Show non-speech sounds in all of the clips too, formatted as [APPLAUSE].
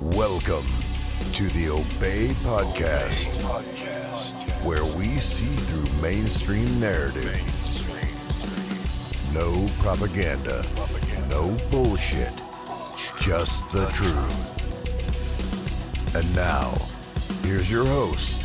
Welcome to the Obey Podcast, where we see through mainstream narrative. No propaganda, no bullshit, just the truth. And now, here's your host,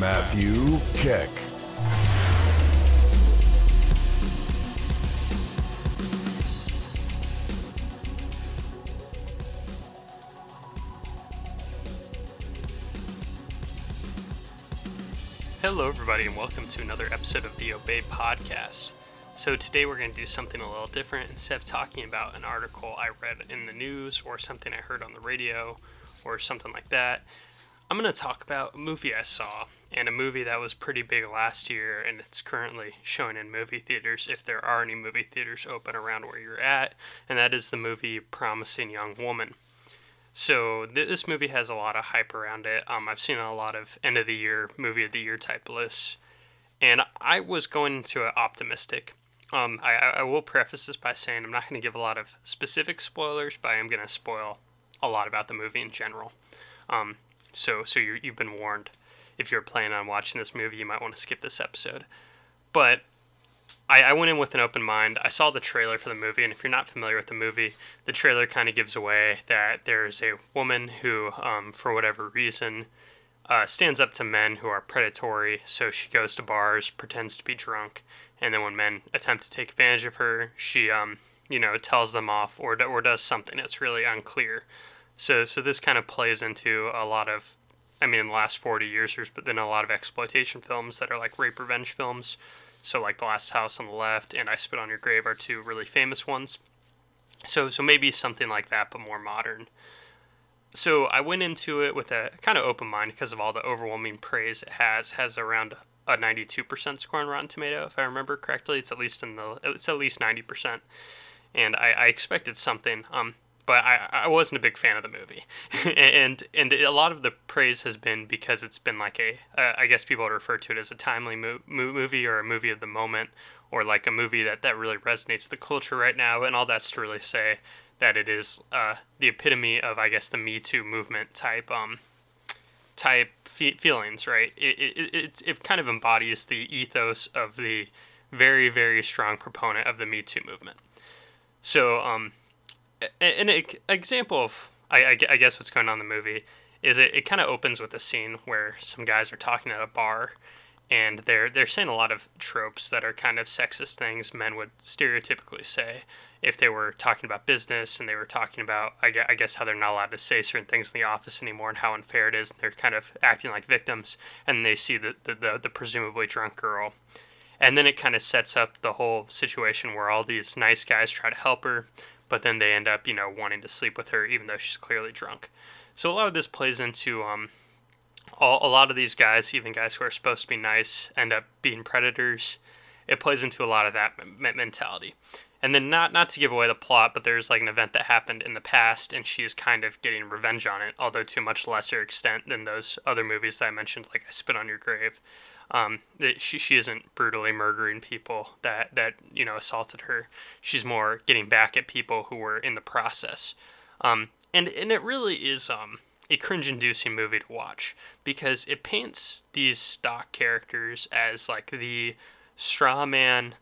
Matthew Keck. Hello, everybody, and welcome to another episode of the Obey Podcast. So, today we're going to do something a little different. Instead of talking about an article I read in the news or something I heard on the radio or something like that, I'm going to talk about a movie I saw and a movie that was pretty big last year and it's currently showing in movie theaters if there are any movie theaters open around where you're at, and that is the movie Promising Young Woman. So th- this movie has a lot of hype around it. Um, I've seen a lot of end of the year, movie of the year type lists, and I was going into it optimistic. Um, I, I will preface this by saying I'm not going to give a lot of specific spoilers, but I am going to spoil a lot about the movie in general. Um, so so you you've been warned. If you're planning on watching this movie, you might want to skip this episode. But I, I went in with an open mind. I saw the trailer for the movie, and if you're not familiar with the movie, the trailer kind of gives away that there's a woman who, um, for whatever reason, uh, stands up to men who are predatory. So she goes to bars, pretends to be drunk, and then when men attempt to take advantage of her, she, um, you know, tells them off or or does something that's really unclear. So so this kind of plays into a lot of, I mean, in the last 40 years, there's been a lot of exploitation films that are like rape revenge films. So like The Last House on the Left and I Spit on Your Grave are two really famous ones. So so maybe something like that, but more modern. So I went into it with a kind of open mind because of all the overwhelming praise it has. Has around a 92% score on Rotten Tomato, if I remember correctly. It's at least in the it's at least 90%, and I, I expected something. Um, but I, I wasn't a big fan of the movie, [LAUGHS] and and a lot of the praise has been because it's been like a uh, I guess people would refer to it as a timely mo- movie or a movie of the moment or like a movie that that really resonates with the culture right now, and all that's to really say that it is uh, the epitome of I guess the Me Too movement type um type fe- feelings, right? It, it it it kind of embodies the ethos of the very very strong proponent of the Me Too movement. So um an example of I, I, guess what's going on in the movie is it, it kind of opens with a scene where some guys are talking at a bar and they're they're saying a lot of tropes that are kind of sexist things men would stereotypically say if they were talking about business and they were talking about I guess, I guess how they're not allowed to say certain things in the office anymore and how unfair it is and they're kind of acting like victims and they see the the, the, the presumably drunk girl. And then it kind of sets up the whole situation where all these nice guys try to help her but then they end up, you know, wanting to sleep with her even though she's clearly drunk. So a lot of this plays into um, all, a lot of these guys, even guys who are supposed to be nice, end up being predators. It plays into a lot of that mentality. And then not not to give away the plot, but there's like an event that happened in the past, and she's kind of getting revenge on it, although to a much lesser extent than those other movies that I mentioned, like I Spit on Your Grave um, she, she isn't brutally murdering people that that you know assaulted her. She's more getting back at people who were in the process. Um, and and it really is um, a cringe-inducing movie to watch because it paints these stock characters as like the straw man,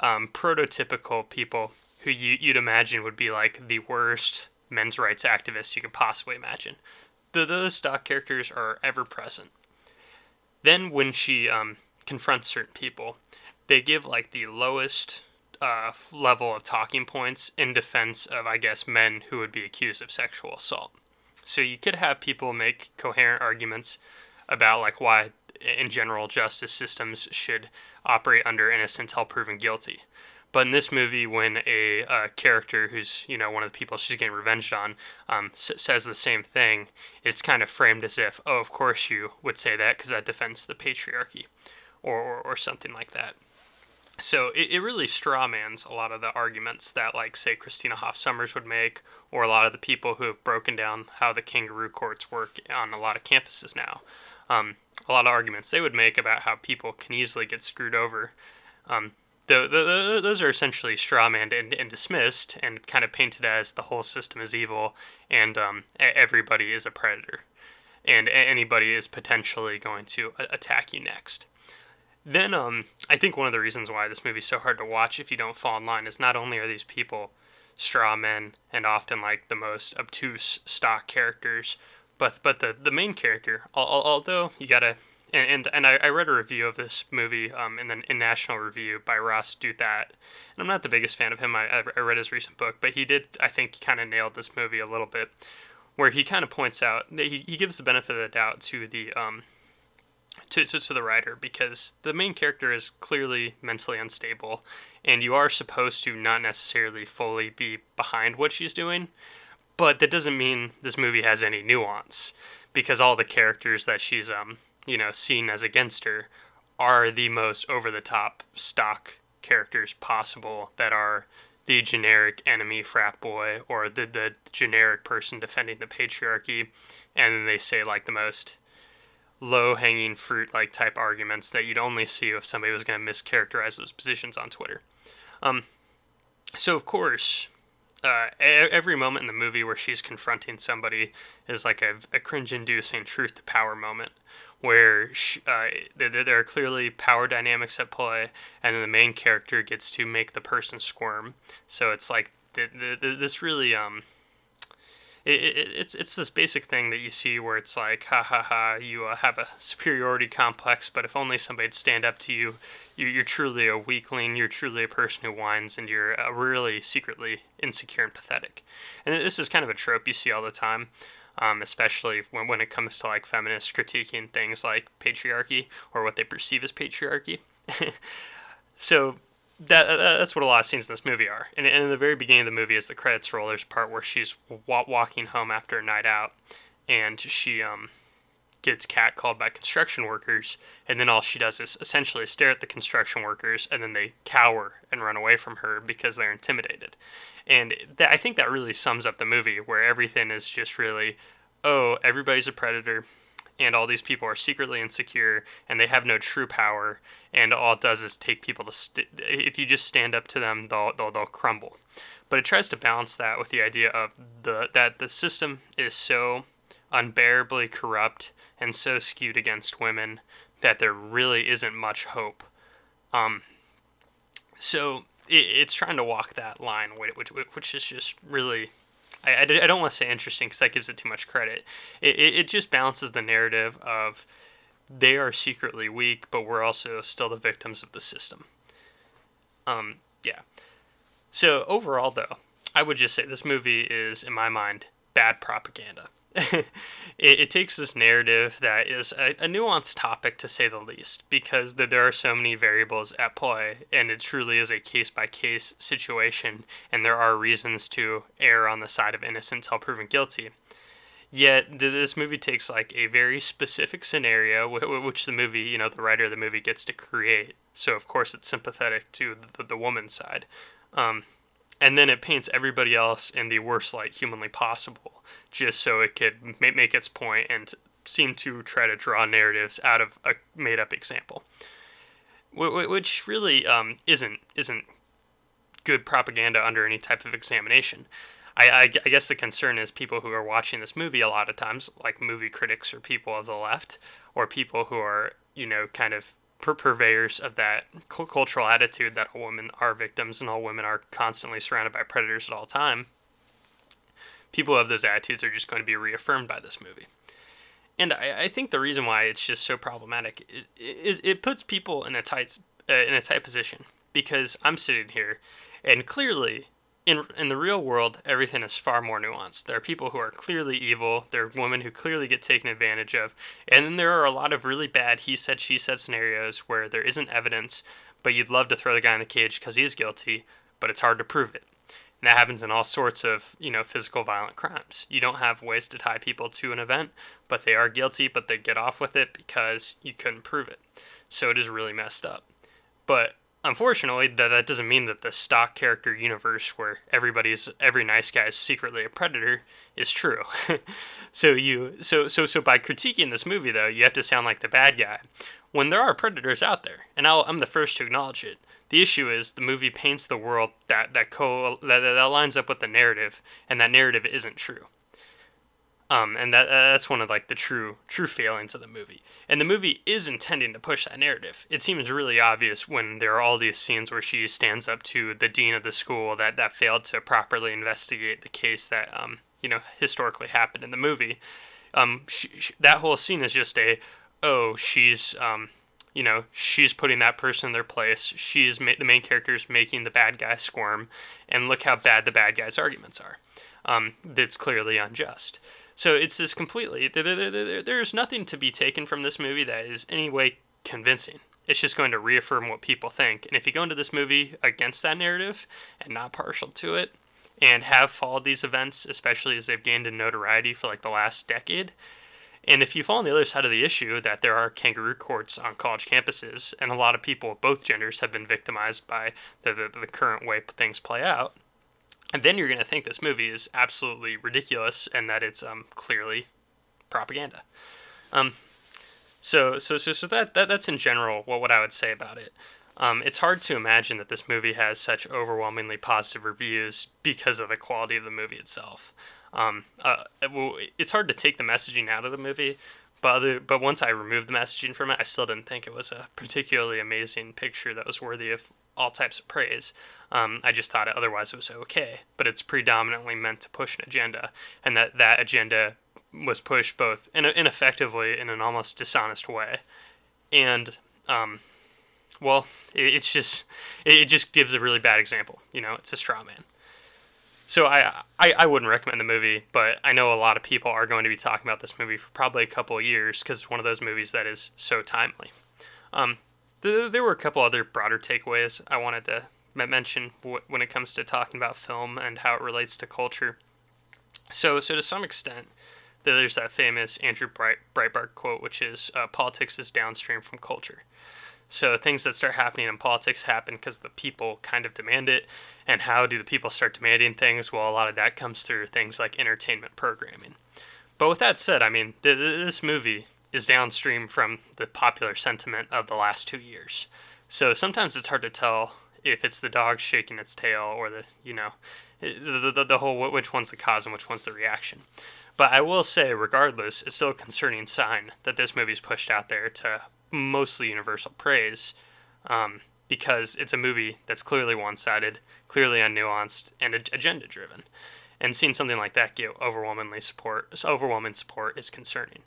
um, prototypical people who you, you'd imagine would be like the worst men's rights activists you could possibly imagine. The, those stock characters are ever present. Then when she um, confronts certain people, they give like the lowest uh, level of talking points in defense of, I guess, men who would be accused of sexual assault. So you could have people make coherent arguments about like why, in general, justice systems should operate under innocent until proven guilty. But in this movie, when a uh, character who's you know one of the people she's getting revenged on um, s- says the same thing, it's kind of framed as if, oh, of course you would say that because that defends the patriarchy, or, or, or something like that. So it, it really strawmans a lot of the arguments that, like, say, Christina Hoff Sommers would make, or a lot of the people who have broken down how the kangaroo courts work on a lot of campuses now. Um, a lot of arguments they would make about how people can easily get screwed over um, the, the, those are essentially strawmanned and, and dismissed and kind of painted as the whole system is evil and um, everybody is a predator and anybody is potentially going to attack you next. Then um, I think one of the reasons why this movie is so hard to watch if you don't fall in line is not only are these people straw men and often like the most obtuse stock characters, but but the the main character, although you gotta and and, and I, I read a review of this movie um, in the in National Review by Ross Douthat, and I'm not the biggest fan of him. I, I read his recent book, but he did I think kind of nailed this movie a little bit, where he kind of points out that he, he gives the benefit of the doubt to the um to, to, to the writer because the main character is clearly mentally unstable and you are supposed to not necessarily fully be behind what she's doing but that doesn't mean this movie has any nuance because all the characters that she's um you know, seen as against her are the most over the top stock characters possible that are the generic enemy frat boy or the, the generic person defending the patriarchy and they say like the most low hanging fruit like type arguments that you'd only see if somebody was going to mischaracterize those positions on Twitter. Um, so of course, uh, every moment in the movie where she's confronting somebody is like a, a cringe-inducing truth to power moment where she, uh, there, there are clearly power dynamics at play, and then the main character gets to make the person squirm. So it's like the, the, this really um, it, it, it's it's this basic thing that you see where it's like ha ha ha you uh, have a superiority complex, but if only somebody'd stand up to you, you you're truly a weakling. You're truly a person who whines, and you're uh, really secretly insecure and pathetic. And this is kind of a trope you see all the time um, especially when, when it comes to like feminists critiquing things like patriarchy or what they perceive as patriarchy. [LAUGHS] so that that's what a lot of scenes in this movie are. And, and in the very beginning of the movie, as the credits roll, there's a part where she's wa- walking home after a night out, and she um, gets catcalled by construction workers, and then all she does is essentially stare at the construction workers, and then they cower and run away from her because they're intimidated. And that, I think that really sums up the movie, where everything is just really, oh, everybody's a predator, and all these people are secretly insecure, and they have no true power, and all it does is take people to, st- if you just stand up to them, they'll, they'll, they'll crumble. But it tries to balance that with the idea of the that the system is so unbearably corrupt and so skewed against women that there really isn't much hope. Um, so it, it's trying to walk that line, which, which is just really. I, I, don't want to say interesting because that gives it too much credit. It, it, it just balances the narrative of they are secretly weak, but we're also still the victims of the system. Um, yeah. So overall, though, I would just say this movie is, in my mind, bad propaganda. [LAUGHS] it, it, takes this narrative that is a, a, nuanced topic to say the least because there are so many variables at play and it truly is a case by case situation and there are reasons to err on the side of innocent until proven guilty. Yet this movie takes like a very specific scenario which the movie you know the writer of the movie gets to create. So of course it's sympathetic to the, the woman's side. Um, and then it paints everybody else in the worst light humanly possible, just so it could make its point and seem to try to draw narratives out of a made-up example, which really um, isn't isn't good propaganda under any type of examination. I, I, I, guess the concern is people who are watching this movie a lot of times, like movie critics or people of the left, or people who are, you know, kind of purveyors of that cultural attitude that all women are victims and all women are constantly surrounded by predators at all time, people of those attitudes are just going to be reaffirmed by this movie. And I, I think the reason why it's just so problematic is it, it, puts people in a tight uh, in a tight position because I'm sitting here, and clearly in in the real world, everything is far more nuanced. There are people who are clearly evil. There are women who clearly get taken advantage of, and then there are a lot of really bad he said she said scenarios where there isn't evidence, but you'd love to throw the guy in the cage because he is guilty, but it's hard to prove it. And that happens in all sorts of you know physical violent crimes. You don't have ways to tie people to an event, but they are guilty, but they get off with it because you couldn't prove it. So it is really messed up. But unfortunately, that, that doesn't mean that the stock character universe where everybody's every nice guy is secretly a predator is true. [LAUGHS] so you so so so by critiquing this movie though, you have to sound like the bad guy, when there are predators out there, and i am the first to acknowledge it. The issue is the movie paints the world that that co that, that lines up with the narrative, and that narrative isn't true. Um, and that that's one of like the true true failings of the movie. And the movie is intending to push that narrative. It seems really obvious when there are all these scenes where she stands up to the dean of the school that that failed to properly investigate the case that um, you know historically happened in the movie. Um, she, she, that whole scene is just a oh she's um, you know she's putting that person in their place. She's ma- the main character is making the bad guy squirm, and look how bad the bad guy's arguments are. Um, that's clearly unjust. So it's just completely. There's nothing to be taken from this movie that is any way convincing. It's just going to reaffirm what people think. And if you go into this movie against that narrative and not partial to it, and have followed these events, especially as they've gained in notoriety for like the last decade, and if you fall on the other side of the issue that there are kangaroo courts on college campuses, and a lot of people of both genders have been victimized by the, the, the current way things play out, and then you're going to think this movie is absolutely ridiculous and that it's um, clearly propaganda. Um, so, so, so, so that, that that's in general what, what I would say about it. Um, it's hard to imagine that this movie has such overwhelmingly positive reviews because of the quality of the movie itself. Um, uh, well, it's hard to take the messaging out of the movie, but other, but once I removed the messaging from it, I still didn't think it was a particularly amazing picture that was worthy of all types of praise. Um, I just thought it otherwise it was okay, but it's predominantly meant to push an agenda, and that that agenda was pushed both in ineffectively in an almost dishonest way, and um, well, it, it's just it just gives a really bad example. You know, it's a straw man. So I, I, I wouldn't recommend the movie, but I know a lot of people are going to be talking about this movie for probably a couple of years because it's one of those movies that is so timely. Um, th- there were a couple other broader takeaways I wanted to mention when it comes to talking about film and how it relates to culture. So, so to some extent, there's that famous Andrew Breitbart quote, which is uh, "Politics is downstream from culture." So things that start happening in politics happen because the people kind of demand it. And how do the people start demanding things? Well, a lot of that comes through things like entertainment programming. But with that said, I mean, th- this movie is downstream from the popular sentiment of the last two years. So sometimes it's hard to tell if it's the dog shaking its tail or the, you know, the, the, the whole which one's the cause and which one's the reaction. But I will say, regardless, it's still a concerning sign that this movie's pushed out there to mostly universal praise um, because it's a movie that's clearly one-sided, clearly unnuanced, and agenda-driven. And seeing something like that get overwhelmingly support, overwhelming support, is concerning.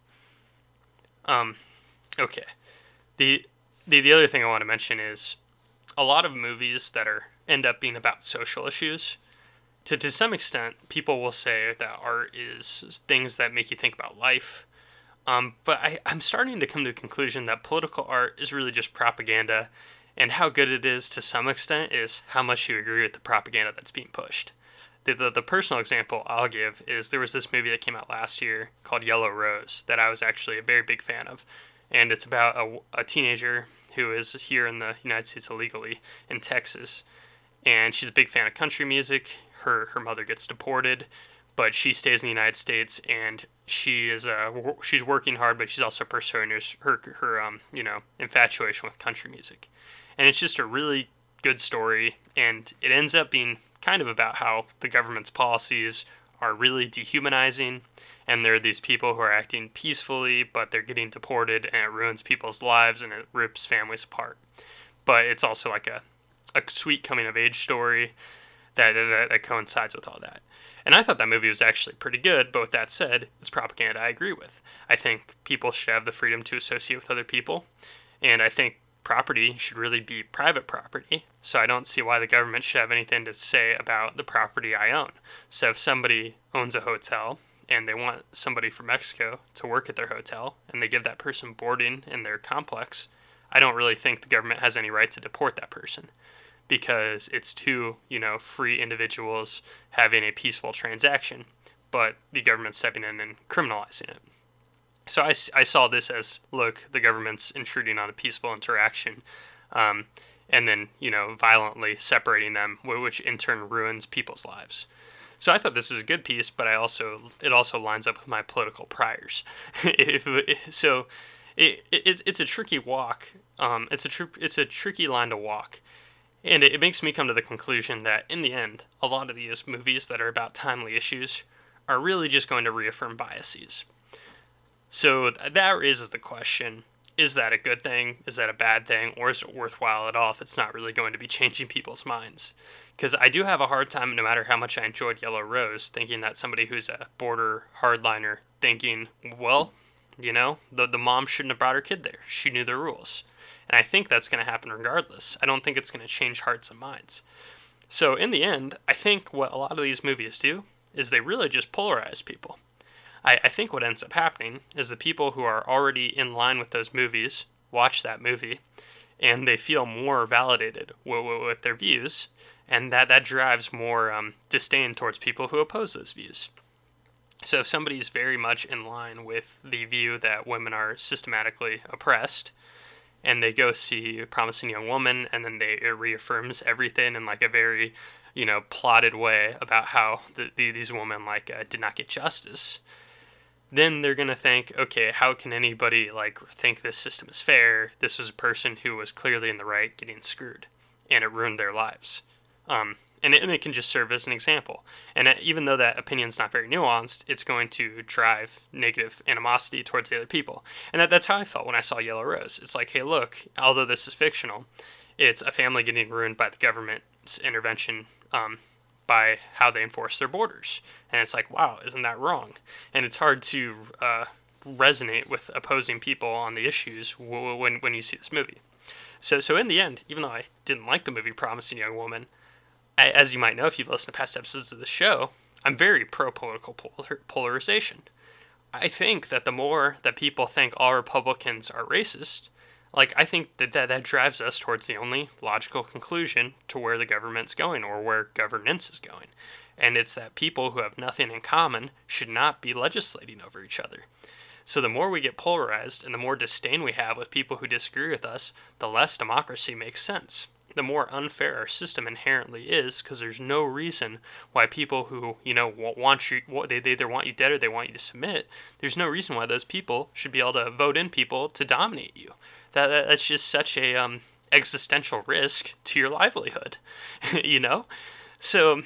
Um, okay. The, the the other thing I want to mention is a lot of movies that are end up being about social issues. To to some extent, people will say that art is things that make you think about life, um, but I, I'm starting to come to the conclusion that political art is really just propaganda, and how good it is to some extent is how much you agree with the propaganda that's being pushed. The, the, the personal example I'll give is there was this movie that came out last year called Yellow Rose that I was actually a very big fan of. And it's about a, a teenager who is here in the United States illegally in Texas. And she's a big fan of country music. Her, her mother gets deported but she stays in the United States and she is uh she's working hard, but she's also pursuing her her, her um you know infatuation with country music, and it's just a really good story, and it ends up being kind of about how the government's policies are really dehumanizing, and there are these people who are acting peacefully, but they're getting deported, and it ruins people's lives and it rips families apart. But it's also like a a sweet coming of age story that, that, that coincides with all that. And I thought that movie was actually pretty good, but with that said, it's propaganda I agree with. I think people should have the freedom to associate with other people, and I think property should really be private property, so I don't see why the government should have anything to say about the property I own. So if somebody owns a hotel and they want somebody from Mexico to work at their hotel and they give that person boarding in their complex, I don't really think the government has any right to deport that person because it's two, you know, free individuals having a peaceful transaction, but the government stepping in and criminalizing it. So I, I saw this as look, the government's intruding on a peaceful interaction, um, and then you know violently separating them, which in turn ruins people's lives. So I thought this was a good piece, but I also it also lines up with my political priors. [LAUGHS] if, so it, it it's a tricky walk. Um, it's a tr- it's a tricky line to walk, and it, it makes me come to the conclusion that in the end, a lot of these movies that are about timely issues are really just going to reaffirm biases. So that raises the question: Is that a good thing? Is that a bad thing? Or is it worthwhile at all if it's not really going to be changing people's minds? Because I do have a hard time, no matter how much I enjoyed Yellow Rose, thinking that somebody who's a border hardliner thinking, well, you know, the, the mom shouldn't have brought her kid there. She knew the rules. And I think that's going to happen regardless. I don't think it's going to change hearts and minds. So, in the end, I think what a lot of these movies do is they really just polarize people. I, I think what ends up happening is the people who are already in line with those movies watch that movie and they feel more validated with, with their views, and that, that drives more um, disdain towards people who oppose those views. So if somebody's very much in line with the view that women are systematically oppressed, and they go see a Promising Young Woman, and then they it reaffirms everything in like a very, you know, plotted way about how the, the, these women like uh, did not get justice. Then they're gonna think, okay, how can anybody like think this system is fair? This was a person who was clearly in the right getting screwed, and it ruined their lives. Um, and it, and it can just serve as an example. And even though that opinion's not very nuanced, it's going to drive negative animosity towards the other people. And that, that's how I felt when I saw Yellow Rose. It's like, hey, look, although this is fictional, it's a family getting ruined by the government's intervention um, by how they enforce their borders. And it's like, wow, isn't that wrong? And it's hard to uh, resonate with opposing people on the issues when, when you see this movie. So, so in the end, even though I didn't like the movie Promising Young Woman, as you might know if you've listened to past episodes of the show, I'm very pro political polarization. I think that the more that people think all Republicans are racist, like I think that, that that drives us towards the only logical conclusion to where the government's going or where governance is going. And it's that people who have nothing in common should not be legislating over each other. So the more we get polarized and the more disdain we have with people who disagree with us, the less democracy makes sense the more unfair our system inherently is because there's no reason why people who you know want you they, they either want you dead or they want you to submit there's no reason why those people should be able to vote in people to dominate you that, that that's just such a um, existential risk to your livelihood [LAUGHS] you know so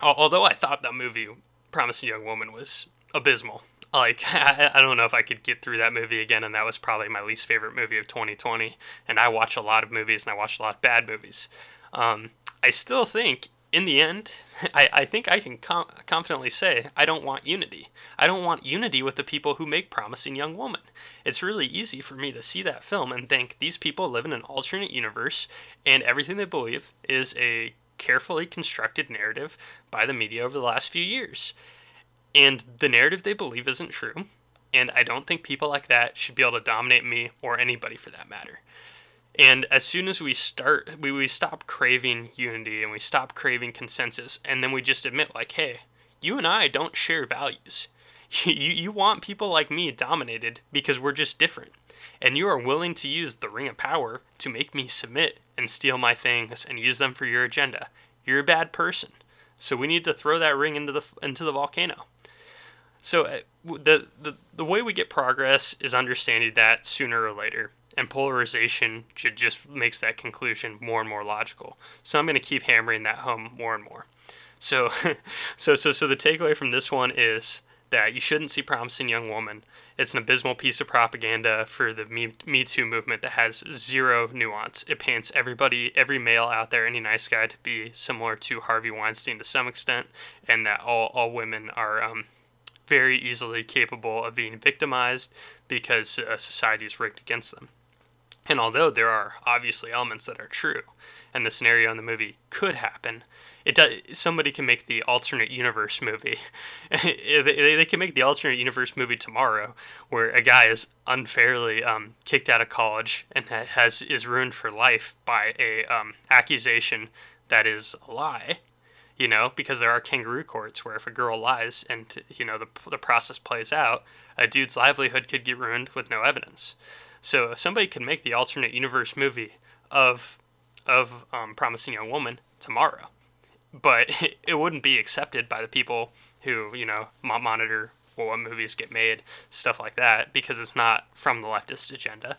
although i thought that movie promising young woman was abysmal like [LAUGHS] I, I don't know if I could get through that movie again, and that was probably my least favorite movie of 2020. And I watch a lot of movies, and I watch a lot of bad movies. Um, I still think, in the end, [LAUGHS] I, I think I can com- confidently say I don't want unity. I don't want unity with the people who make Promising Young Woman. It's really easy for me to see that film and think these people live in an alternate universe, and everything they believe is a carefully constructed narrative by the media over the last few years and the narrative they believe isn't true. And I don't think people like that should be able to dominate me or anybody for that matter. And as soon as we start, we, we stop craving unity and we stop craving consensus, and then we just admit, like, hey, you and I don't share values. [LAUGHS] you, you want people like me dominated because we're just different. And you are willing to use the ring of power to make me submit and steal my things and use them for your agenda. You're a bad person. So we need to throw that ring into the into the volcano. So uh, the, the the way we get progress is understanding that sooner or later, and polarization just makes that conclusion more and more logical. So I'm going to keep hammering that home more and more. So [LAUGHS] so so so the takeaway from this one is that you shouldn't see promising young woman. It's an abysmal piece of propaganda for the Me, Me Too movement that has zero nuance. It paints everybody, every male out there, any nice guy, to be similar to Harvey Weinstein to some extent, and that all, all women are um, very easily capable of being victimized because uh, society is rigged against them. And although there are obviously elements that are true, and the scenario in the movie could happen, it does, somebody can make the alternate universe movie. [LAUGHS] they, they can make the alternate universe movie tomorrow, where a guy is unfairly um, kicked out of college and has is ruined for life by a um, accusation that is a lie you know, because there are kangaroo courts where if a girl lies and you know the the process plays out, a dude's livelihood could get ruined with no evidence. So if somebody could make the alternate universe movie of of um, Promising Young Woman tomorrow, but [LAUGHS] it, wouldn't be accepted by the people who you know monitor what movies get made, stuff like that, because it's not from the leftist agenda.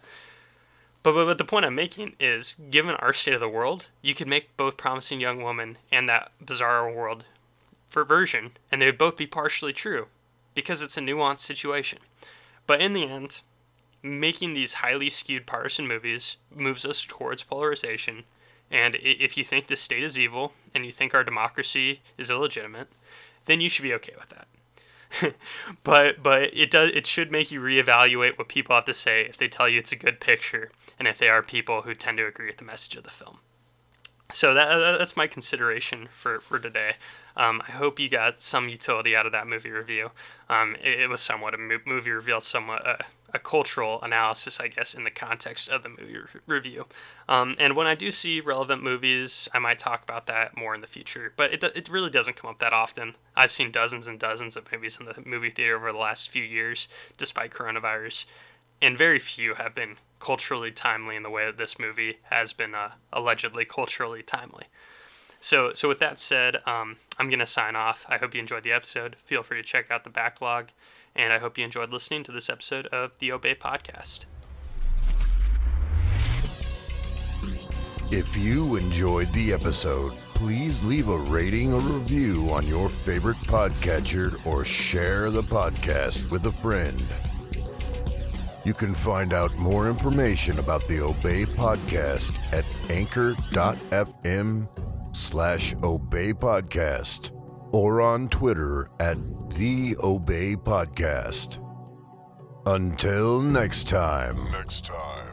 But, but, but the point I'm making is, given our state of the world, you could make both Promising Young Woman and that Bizarre World version, and they would both be partially true, because it's a nuanced situation. But in the end, making these highly skewed partisan movies moves us towards polarization. And if you think the state is evil and you think our democracy is illegitimate, then you should be okay with that. [LAUGHS] but but it does it should make you reevaluate what people have to say if they tell you it's a good picture and if they are people who tend to agree with the message of the film. So that that's my consideration for for today. Um, I hope you got some utility out of that movie review. Um, it, it, was somewhat a movie review, somewhat a, a, cultural analysis, I guess, in the context of the movie re- review. Um, and when I do see relevant movies, I might talk about that more in the future. But it, it really doesn't come up that often. I've seen dozens and dozens of movies in the movie theater over the last few years, despite coronavirus, and very few have been culturally timely in the way that this movie has been uh, allegedly culturally timely. So, so with that said, um, I'm gonna sign off. I hope you enjoyed the episode. Feel free to check out the backlog, and I hope you enjoyed listening to this episode of the Obey Podcast. If you enjoyed the episode, please leave a rating or review on your favorite podcatcher or share the podcast with a friend. You can find out more information about the Obey podcast at anchor.fm slash Obey Podcast or on Twitter at The Obey Podcast. Until next time. Next time.